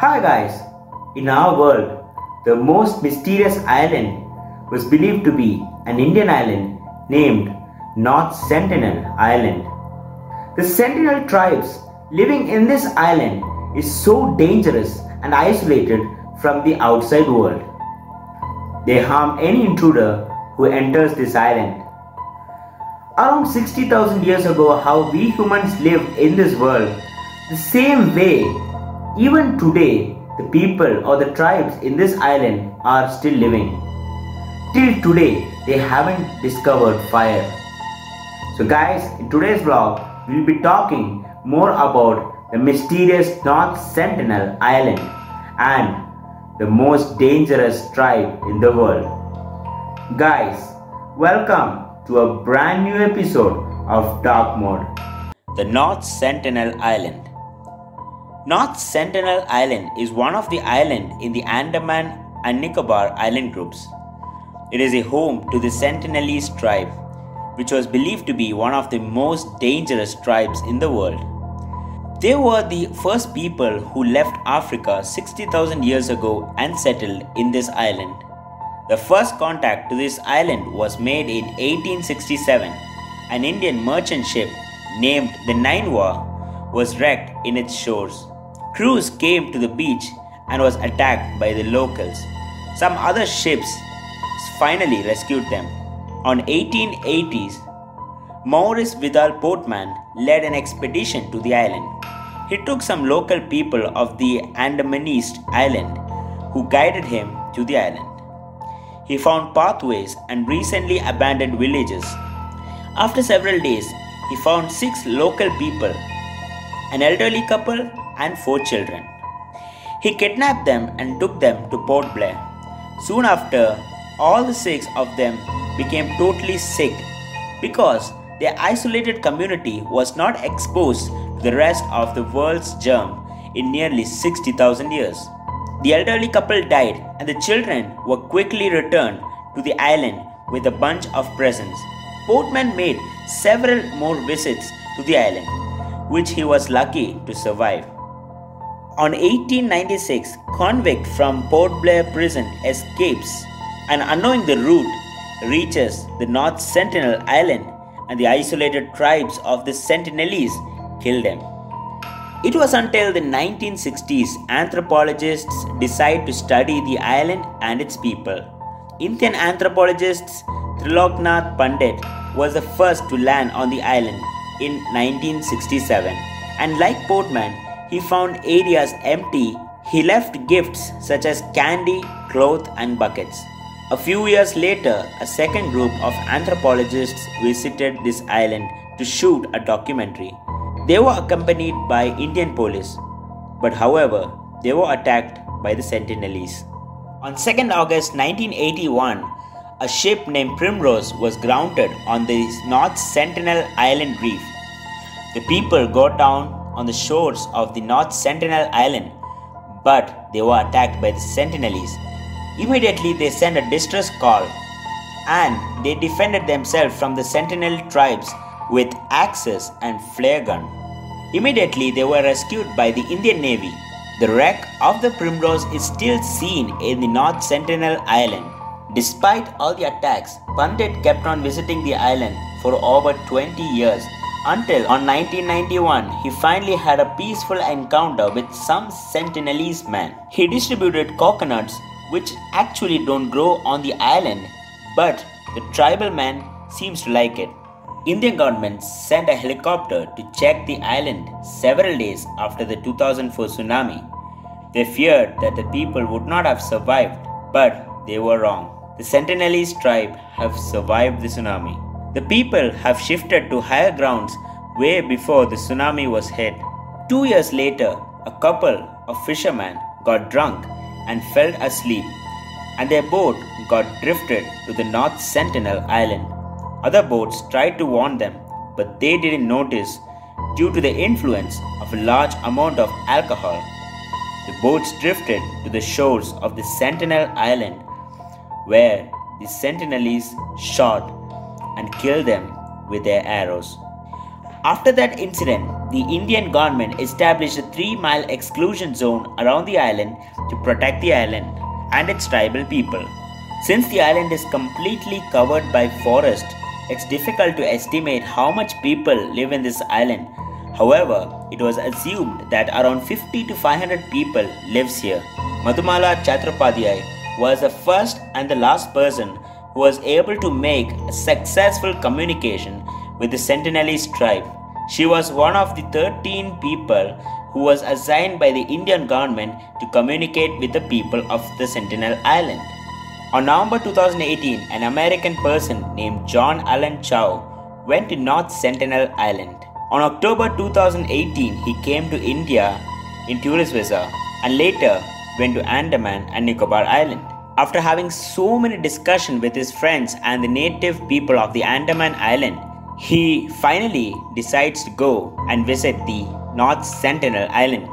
Hi guys! In our world, the most mysterious island was believed to be an Indian island named North Sentinel Island. The Sentinel tribes living in this island is so dangerous and isolated from the outside world. They harm any intruder who enters this island. Around 60,000 years ago, how we humans lived in this world, the same way, even today, the people or the tribes in this island are still living. Till today, they haven't discovered fire. So, guys, in today's vlog, we'll be talking more about the mysterious North Sentinel Island and the most dangerous tribe in the world. Guys, welcome to a brand new episode of Dark Mode. The North Sentinel Island. North Sentinel Island is one of the islands in the Andaman and Nicobar island groups. It is a home to the Sentinelese tribe, which was believed to be one of the most dangerous tribes in the world. They were the first people who left Africa 60,000 years ago and settled in this island. The first contact to this island was made in 1867. An Indian merchant ship named the Nineveh was wrecked in its shores. Crews came to the beach and was attacked by the locals. Some other ships finally rescued them. On 1880s, Maurice Vidal Portman led an expedition to the island. He took some local people of the Andamanese island who guided him to the island. He found pathways and recently abandoned villages. After several days, he found six local people, an elderly couple, and four children. He kidnapped them and took them to Port Blair. Soon after, all the six of them became totally sick because their isolated community was not exposed to the rest of the world's germ in nearly 60,000 years. The elderly couple died, and the children were quickly returned to the island with a bunch of presents. Portman made several more visits to the island, which he was lucky to survive. On 1896, convict from Port Blair prison escapes and unknowing the route reaches the North Sentinel Island and the isolated tribes of the Sentinelese killed him. It was until the 1960s anthropologists decided to study the island and its people. Indian anthropologist Triloknath Pandit was the first to land on the island in 1967 and like Portman he found areas empty he left gifts such as candy, cloth and buckets. A few years later, a second group of anthropologists visited this island to shoot a documentary. They were accompanied by Indian police, but however, they were attacked by the Sentinelese. On 2nd August 1981, a ship named Primrose was grounded on the North Sentinel Island reef. The people got down on the shores of the North Sentinel Island, but they were attacked by the Sentinelese Immediately they sent a distress call and they defended themselves from the sentinel tribes with axes and flare gun. Immediately they were rescued by the Indian Navy. The wreck of the Primrose is still seen in the North Sentinel Island. Despite all the attacks, Pandit kept on visiting the island for over 20 years until on 1991 he finally had a peaceful encounter with some Sentinelese men. He distributed coconuts which actually don't grow on the island, but the tribal man seems to like it. Indian government sent a helicopter to check the island several days after the 2004 tsunami. They feared that the people would not have survived, but they were wrong. The Sentinelese tribe have survived the tsunami. The people have shifted to higher grounds way before the tsunami was hit. Two years later, a couple of fishermen got drunk and fell asleep, and their boat got drifted to the North Sentinel Island. Other boats tried to warn them, but they didn't notice due to the influence of a large amount of alcohol. The boats drifted to the shores of the Sentinel Island, where the Sentinelese shot and kill them with their arrows. After that incident, the Indian government established a three mile exclusion zone around the island to protect the island and its tribal people. Since the island is completely covered by forest, it's difficult to estimate how much people live in this island. However, it was assumed that around 50 to 500 people lives here. Madhumala Chattopadhyay was the first and the last person who was able to make a successful communication with the Sentinelese tribe. She was one of the 13 people who was assigned by the Indian government to communicate with the people of the Sentinel Island. On November 2018, an American person named John Allen Chau went to North Sentinel Island. On October 2018, he came to India in tourist visa and later went to Andaman and Nicobar Island. After having so many discussions with his friends and the native people of the Andaman Island, he finally decides to go and visit the North Sentinel Island.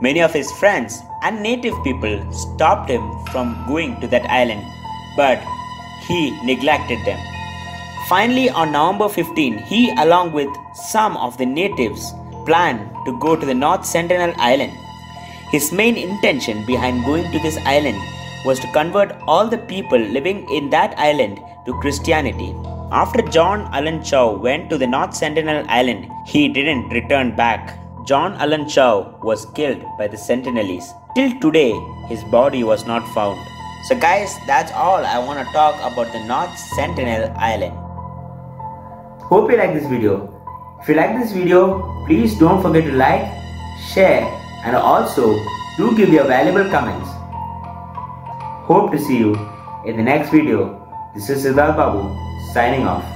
Many of his friends and native people stopped him from going to that island, but he neglected them. Finally, on November 15, he, along with some of the natives, planned to go to the North Sentinel Island. His main intention behind going to this island was to convert all the people living in that island to Christianity. After John Allen Chau went to the North Sentinel Island, he didn't return back. John Allen Chau was killed by the Sentinelese. Till today, his body was not found. So, guys, that's all I want to talk about the North Sentinel Island. Hope you like this video. If you like this video, please don't forget to like, share, and also do give your valuable comments. Hope to see you in the next video. This is Sidharth Babu signing off.